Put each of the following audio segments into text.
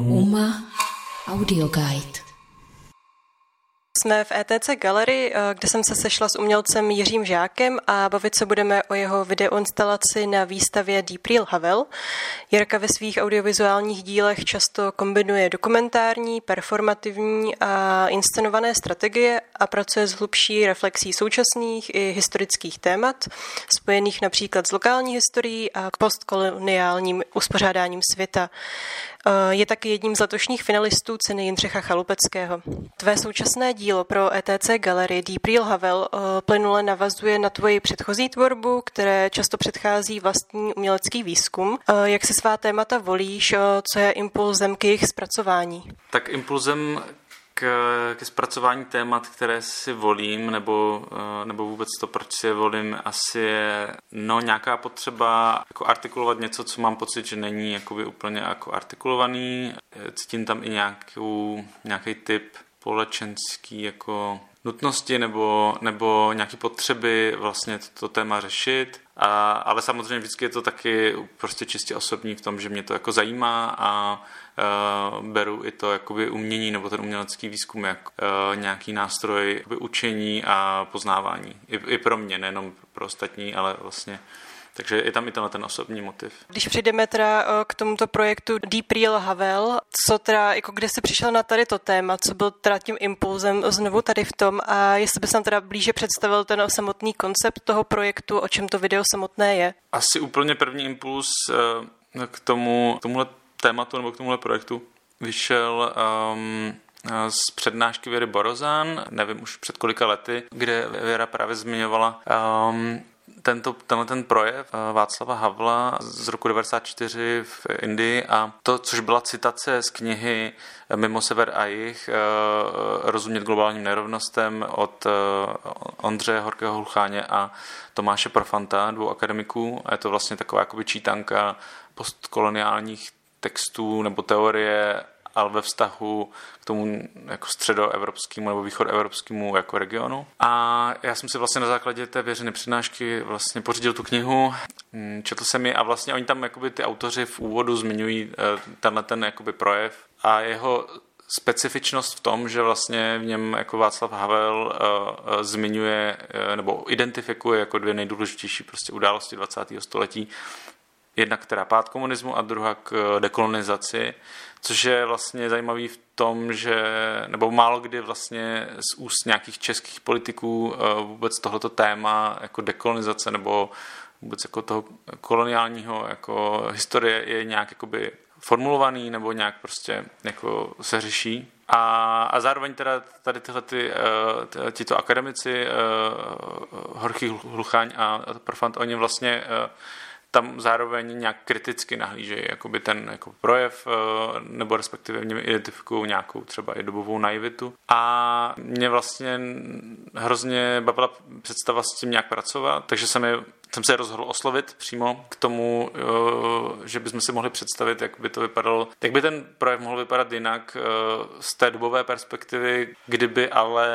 Uma Audio Guide. Jsme v ETC Gallery, eh, kde jsem se sešla s umělcem Jiřím Žákem a bavit se budeme o jeho videoinstalaci na výstavě Deep Real Havel. Jirka ve svých audiovizuálních dílech často kombinuje dokumentární, performativní a inscenované strategie a pracuje s hlubší reflexí současných i historických témat, spojených například s lokální historií a postkoloniálním uspořádáním světa. Eh, je taky jedním z letošních finalistů ceny Jindřicha Chalupeckého. Tvé současné dílo pro ETC Gallery Deep Real Havel eh, plynule navazuje na tvoji předchozí tvorbu, které často předchází vlastní umělecký výzkum. Eh, jak si svá témata volíš, co je impulzem k jejich zpracování? Tak impulzem k, ke zpracování témat, které si volím, nebo, eh, nebo vůbec to, proč si je volím, asi je no, nějaká potřeba jako artikulovat něco, co mám pocit, že není jakoby úplně jako artikulovaný. Cítím tam i nějakou, nějaký typ společenský jako nutnosti nebo, nebo nějaké potřeby vlastně to, to téma řešit. A, ale samozřejmě vždycky je to taky prostě čistě osobní v tom, že mě to jako zajímá a uh, beru i to jakoby umění nebo ten umělecký výzkum jak uh, nějaký nástroj jakoby učení a poznávání. I, I pro mě, nejenom pro ostatní, ale vlastně takže je tam i tenhle ten osobní motiv. Když přijdeme teda eh, k tomuto projektu Deep Real Havel, co teda, jako kde jsi přišel na tady to téma, co byl teda tím impulzem znovu tady v tom a jestli bys nám teda blíže představil ten samotný koncept toho projektu, o čem to video samotné je? Asi úplně první impuls k tomu, k tomuhle tématu nebo k tomuhle projektu vyšel um, z přednášky Věry Borozán, nevím už před kolika lety, kde Věra právě zmiňovala um, tento, tenhle ten projev eh, Václava Havla z roku 94 v Indii a to, což byla citace z knihy Mimo sever a jich, eh, rozumět globálním nerovnostem od eh, Ondřeje Horkého Hulcháně a Tomáše Profanta, dvou akademiků. A je to vlastně taková jakoby čítanka postkoloniálních textů nebo teorie ale ve vztahu k tomu jako středoevropskému nebo východoevropskému jako regionu. A já jsem si vlastně na základě té věřené přednášky vlastně pořídil tu knihu, mm, četl jsem ji a vlastně oni tam jakoby ty autoři v úvodu zmiňují eh, tenhle ten jakoby projev a jeho specifičnost v tom, že vlastně v něm jako Václav Havel uh, uh, zmiňuje uh, nebo identifikuje jako dvě nejdůležitější prostě události 20. století. Jedna, která pád komunismu a druhá k dekolonizaci což je vlastně zajímavý v tom, že, nebo málo kdy vlastně z úst nějakých českých politiků eh, vůbec tohleto téma jako dekolonizace nebo vůbec jako toho koloniálního jako historie je nějak jakoby formulovaný nebo nějak prostě jako se řeší. A, a zároveň teda tady tyhle ty, uh, tyto akademici, uh, Horchý Hluchaň a Profant, oni vlastně tam zároveň nějak kriticky nahlížejí jakoby ten jako projev, eh, nebo respektive v něm identifikují nějakou třeba i dobovou naivitu. A mě vlastně hrozně bavila představa s tím nějak pracovat, takže jsem, je, jsem se rozhodl oslovit přímo k tomu, eh, že bychom si mohli představit, jak by to vypadalo, jak by ten projev mohl vypadat jinak eh, z té dobové perspektivy, kdyby ale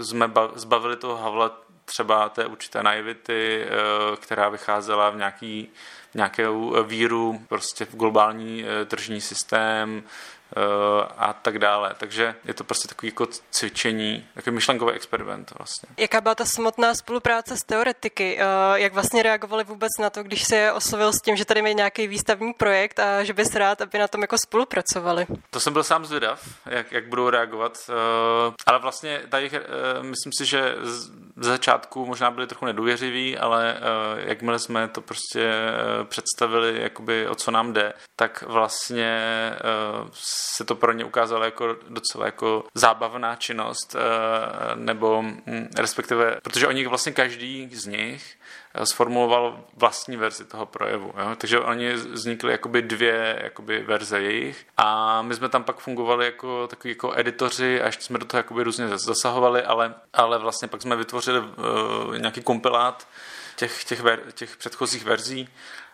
jsme zbavili toho Havla třeba té určité naivity, eh, která vycházela v nějaký, nějakou víru prostě v globální eh, tržní systém, a tak dále. Takže je to prostě takový jako cvičení, takový myšlenkový experiment vlastně. Jaká byla ta samotná spolupráce s teoretiky? Eh, jak vlastně reagovali vůbec na to, když se je oslovil s tím, že tady mají nějaký výstavní projekt a že bys rád, aby na tom jako spolupracovali? To jsem byl sám zvědav, jak, jak budou reagovat, eh, ale vlastně tady myslím si, že z začátku možná byli trochu nedůvěřiví, ale jakmile jsme to prostě představili, jakoby o co nám jde, tak vlastně se to pro ně ukázalo jako docela jako zábavná činnost, eh, nebo hm, respektive, protože oni vlastně každý z nich eh, sformuloval vlastní verzi toho projevu. Jo? Takže oni vznikly jakoby dvě jakoby verze jejich a my jsme tam pak fungovali jako takový jako editoři a ještě jsme do toho jakoby různě zasahovali, ale, ale vlastně pak jsme vytvořili uh, nějaký kompilát těch, těch, ver, těch předchozích verzí.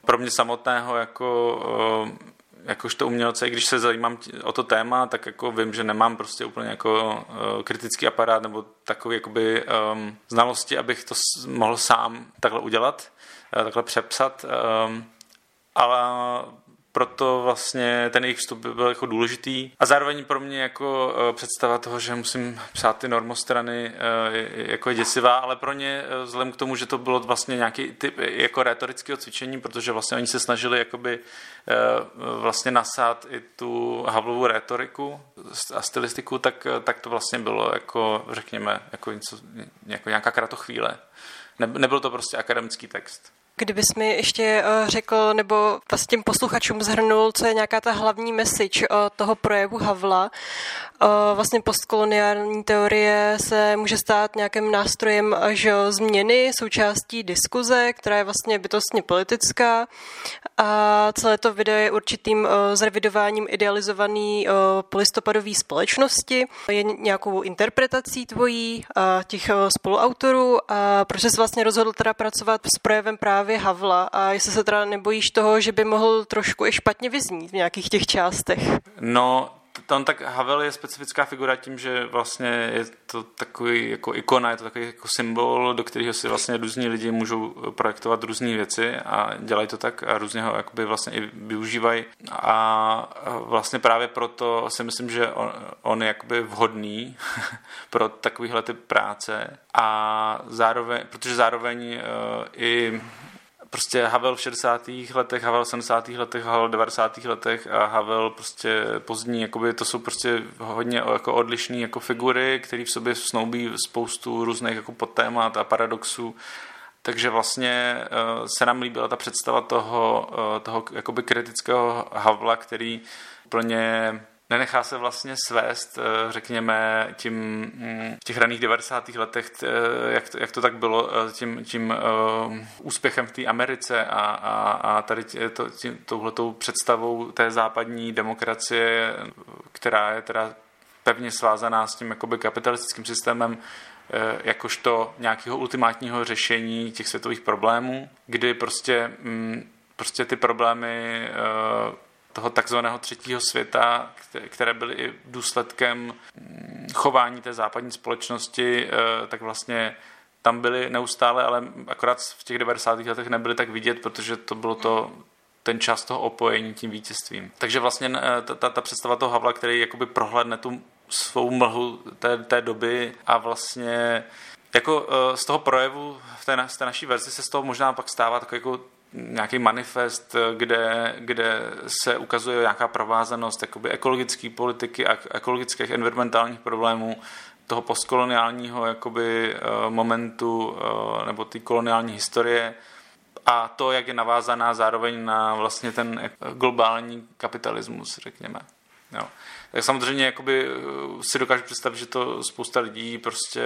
Pro mě samotného jako uh, jakožto umělce, když se zajímám o to téma, tak jako vím, že nemám prostě úplně jako uh, kritický aparát nebo takový jakoby um, znalosti, abych to mohl sám takhle udělat, uh, takhle přepsat. Um, ale proto vlastně ten jejich vstup byl jako důležitý. A zároveň pro mě jako uh, představa toho, že musím psát ty normostrany, uh, jako je děsivá, ale pro ně uh, vzhledem k tomu, že to bylo vlastně nějaký typ jako retorického cvičení, protože vlastně oni se snažili jakoby vlastně nasát i tu Havlovu retoriku a stylistiku, tak, tak to vlastně bylo jako, řekněme, jako, něco, jako nějaká kratochvíle. Ne, nebyl to prostě akademický text. Kdybys mi ještě eh, řekl, nebo vlastně těm posluchačům zhrnul, co je nějaká ta hlavní message eh, toho projevu Havla, eh, vlastně postkoloniální teorie se může stát nějakým nástrojem až změny, součástí diskuze, která je vlastně bytostně politická. A celé to video je určitým zrevidováním idealizovaný polistopadové společnosti, je nějakou interpretací tvojí těch spoluautorů. A proč jsi vlastně rozhodl teda pracovat s projevem právě právě Havla a jestli se teda nebojíš toho, že by mohl trošku i špatně vyznít v nějakých těch částech. No, tam tak Havel je specifická figura tím, že vlastně je to takový jako ikona, je to takový jako symbol, do kterého si vlastně různí lidi můžou projektovat různé věci a dělají to tak a různě ho jakoby vlastně i využívají a vlastně právě proto si myslím, že on, on je jakoby vhodný pro takovýhle typ práce a zároveň, protože zároveň uh, i prostě Havel v 60. letech, Havel v 70. letech, Havel v 90. letech a Havel prostě pozdní, jakoby to jsou prostě hodně jako odlišné jako figury, které v sobě snoubí spoustu různých jako podtémat a paradoxů. Takže vlastně uh, se nám líbila ta představa toho, uh, toho jakoby kritického Havla, který plně nenechá se vlastně svést, eh, řekněme, tím mm, v těch raných 90. letech, eh, jak to, jak to tak bylo, eh, tím, tím úspěchem v té Americe a, a, a tady to, tím, touhletou představou té západní demokracie, která je teda pevně svázaná s tím jakoby kapitalistickým systémem, jakožto nějakého ultimátního řešení těch světových problémů, kdy prostě, mm, prostě ty problémy toho takzvaného třetího světa, které byly i důsledkem mm, chování té západní společnosti, eh, tak vlastně tam byly neustále, ale akorát v těch 90. letech nebyly tak vidět, protože to bylo to ten čas toho opojení tím vítězstvím. Takže vlastně eh, ta, ta, ta představa toho Havla, který jakoby prohlédne tu svou mlhu té, té doby a vlastně jako eh, z toho projevu v té, z té naší verzi se z toho možná pak stává takový jako nějaký manifest, kde, kde se ukazuje nějaká provázanost jakoby ekologické politiky a ekologických environmentálních problémů toho postkoloniálního jakoby, eh, momentu eh, nebo té koloniální historie a to, jak je navázaná zároveň na vlastně ten globální kapitalismus, řekněme. Jo. Tak samozřejmě jakoby eh, si dokážu představit, že to spousta lidí prostě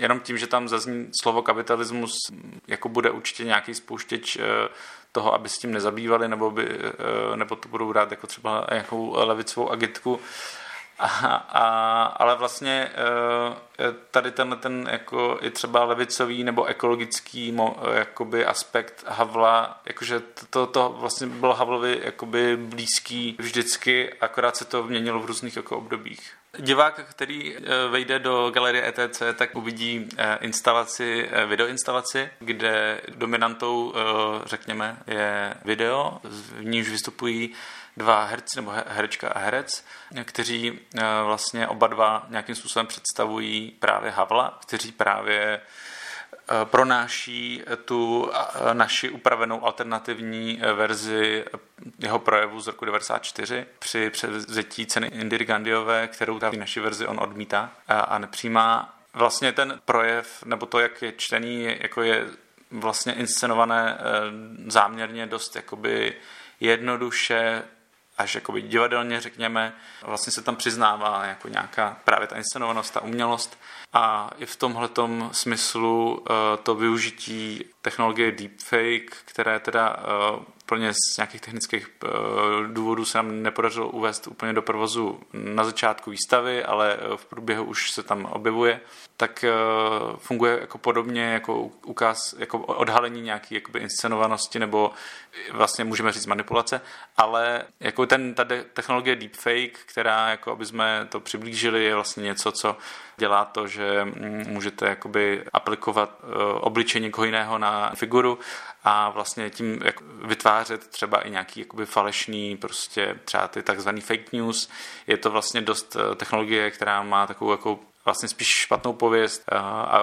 jenom tím, že tam zazní slovo kapitalismus, jako bude určitě nějaký spouštěč eh, toho, aby s tím nezabývali, nebo, by, eh, nebo to budou brát jako třeba nějakou levicovou agitku, a, a, ale vlastně eh, tady ten, ten jako i třeba levicový nebo ekologický mo, jakoby aspekt Havla, jakože to, to, vlastně bylo Havlovi jakoby blízký vždycky, akorát se to měnilo v různých jako obdobích. Divák, který eh, vejde do galerie ETC, tak uvidí eh, instalaci, videoinstalaci, kde dominantou, řekněme, je video, v níž vystupují dva herci, nebo herečka a herec, kteří eh, vlastně oba dva nějakým způsobem představují právě Havla, kteří právě eh, pronáší tu eh, naši upravenou alternativní verzi jeho projevu z roku 94 při převzetí ceny Indiry Gandiové, kterou ta naši verzi on odmítá a nepřijímá. Vlastně ten projev, nebo to, jak je čtený, jako je vlastně inscenované záměrně dost jakoby jednoduše až jakoby divadelně, řekněme, vlastně se tam přiznává jako nějaká právě ta inscenovanost, ta umělost. A i v tomhletom smyslu uh, to využití technologie deepfake, které teda uh, plně z nějakých technických uh, důvodů se nám nepodařilo uvést úplně do provozu na začátku výstavy, ale v průběhu už se tam objevuje, tak uh, funguje jako podobně jako ukaz, jako odhalení nějaké jakoby inscenovanosti nebo vlastně můžeme říct manipulace, ale jako ten, ta technologie deepfake, která jako aby jsme to přiblížili, je vlastně něco, co dělá to, že mm, můžete jakoby aplikovat obličej někoho jiného na figuru a vlastně tím jak vytvářet třeba i nějaký jakoby falešný, prostě třeba ty takzvaný fake news. Je to vlastně dost eh, technologie, která má takovou jako vlastně spíš špatnou pověst a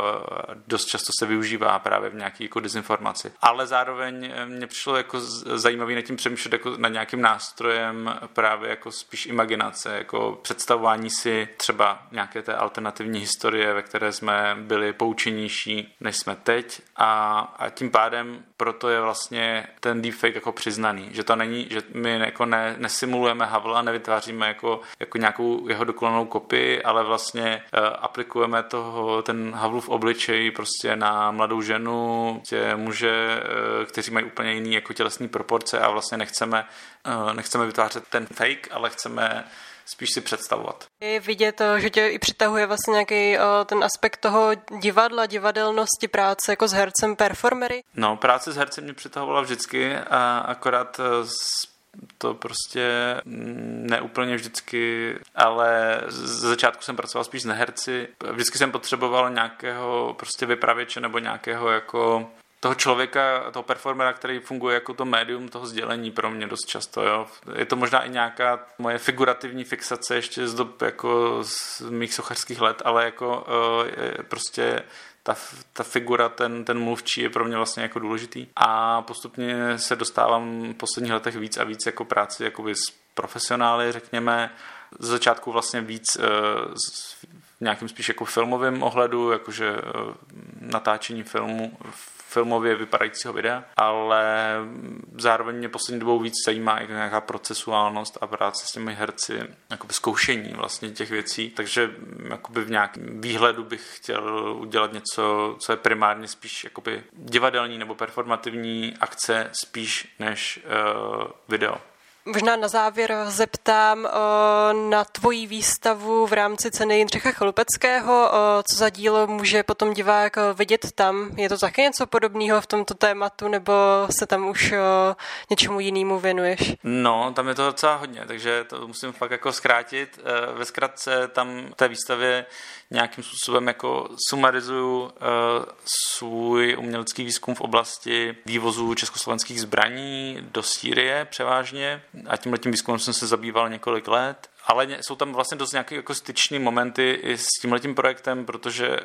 dost často se využívá právě v nějaké jako dezinformaci. Ale zároveň eh, mě přišlo jako zajímavý nad tím přemýšlet jako nad nějakým nástrojem právě jako spíš imaginace, jako představování si třeba nějaké té alternativní historie, ve které jsme byli poučenější, než jsme teď a, a tím pádem proto je vlastně ten deepfake jako přiznaný, že to není, že my jako ne, nesimulujeme Havla, nevytváříme jako, jako nějakou jeho dokonanou kopii, ale vlastně uh, aplikujeme toho, ten Havlův obličej prostě na mladou ženu, tě muže, uh, kteří mají úplně jiný jako tělesný proporce a vlastně nechceme, uh, nechceme vytvářet ten fake, ale chceme spíš si představovat. Je vidět, že tě i přitahuje vlastně nějaký ten aspekt toho divadla, divadelnosti práce jako s hercem, performery? No, práce s hercem mě přitahovala vždycky a akorát e, to prostě neúplně vždycky, ale z začátku jsem pracoval spíš s neherci. Vždycky jsem potřeboval nějakého prostě vypravěče nebo nějakého jako toho člověka, toho performera, který funguje jako to médium toho sdělení pro mě dost často. Jo. Je to možná i nějaká moje figurativní fixace ještě z dob jako z mých sochařských let, ale jako uh, prostě ta, ta figura, ten, ten mluvčí je pro mě vlastně jako důležitý. A postupně se dostávám v posledních letech víc a víc jako práci s profesionály, řekněme. Z začátku vlastně víc uh, v nějakým spíš jako filmovém ohledu, jakože uh, natáčení filmu, filmově vypadajícího videa, ale zároveň mě poslední dobou víc zajímá i nějaká procesuálnost a práce s těmi herci, jakoby zkoušení vlastně těch věcí, takže jakoby v nějakém výhledu bych chtěl udělat něco, co je primárně spíš jakoby divadelní nebo performativní akce spíš než uh, video. Možná na závěr zeptám na tvoji výstavu v rámci ceny Jindřicha Chalupeckého. Co za dílo může potom divák vidět tam? Je to také něco podobného v tomto tématu, nebo se tam už něčemu jinému věnuješ? No, tam je to docela hodně, takže to musím fakt jako zkrátit. Ve zkratce tam v té výstavě nějakým způsobem jako sumarizuju svůj umělecký výzkum v oblasti vývozu československých zbraní do Sýrie převážně a tímhle tím výzkumem jsem se zabýval několik let, ale jsou tam vlastně dost nějaké jako styční momenty i s tímhletím projektem, protože uh,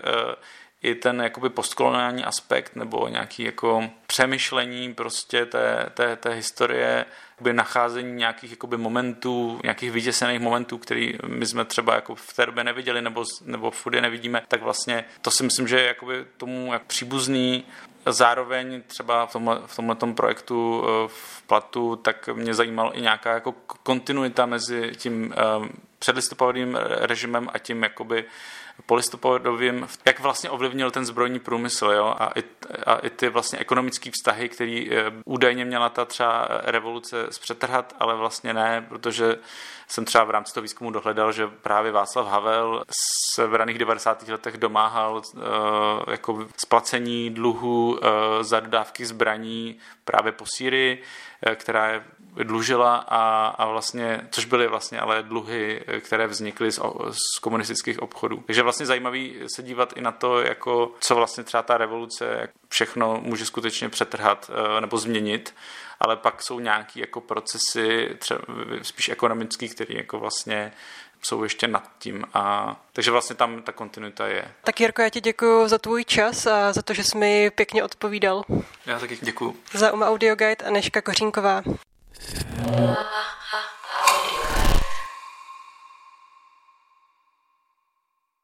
i ten jakoby postkoloniální aspekt nebo nějaký jako přemýšlení prostě té, té, té historie, jakoby nacházení nějakých jakoby momentů, nějakých vyděsených momentů, který my jsme třeba jako v té době neviděli nebo, nebo v nevidíme, tak vlastně to si myslím, že je jakoby tomu jak příbuzný Zároveň třeba v, tomhle, v projektu eh, v Platu, tak mě zajímalo i nějaká jako kontinuita mezi tím eh, předlistopadovým režimem a tím jakoby polistopadovým, jak vlastně ovlivnil ten zbrojní průmysl jo? A, i, a i ty vlastně ekonomické vztahy, který eh, údajně měla ta třeba revoluce zpřetrhat, ale vlastně ne, protože jsem třeba v rámci toho výzkumu dohledal, že právě Václav Havel se v raných 90. letech domáhal uh, jako splacení dluhu uh, za dodávky zbraní právě po Sýrii, která je dlužila a, a vlastně, což byly vlastně ale dluhy, které vznikly z, z komunistických obchodů. Takže vlastně zajímavý se dívat i na to, jako co vlastně třeba ta revoluce všechno může skutečně přetrhat nebo změnit ale pak jsou nějaký jako procesy třeba spíš ekonomický, které jako vlastně jsou ještě nad tím. A, takže vlastně tam ta kontinuita je. Tak Jirko, já ti děkuji za tvůj čas a za to, že jsi mi pěkně odpovídal. Já taky děkuji. Za Uma Audio Guide a Neška Kořínková. あ。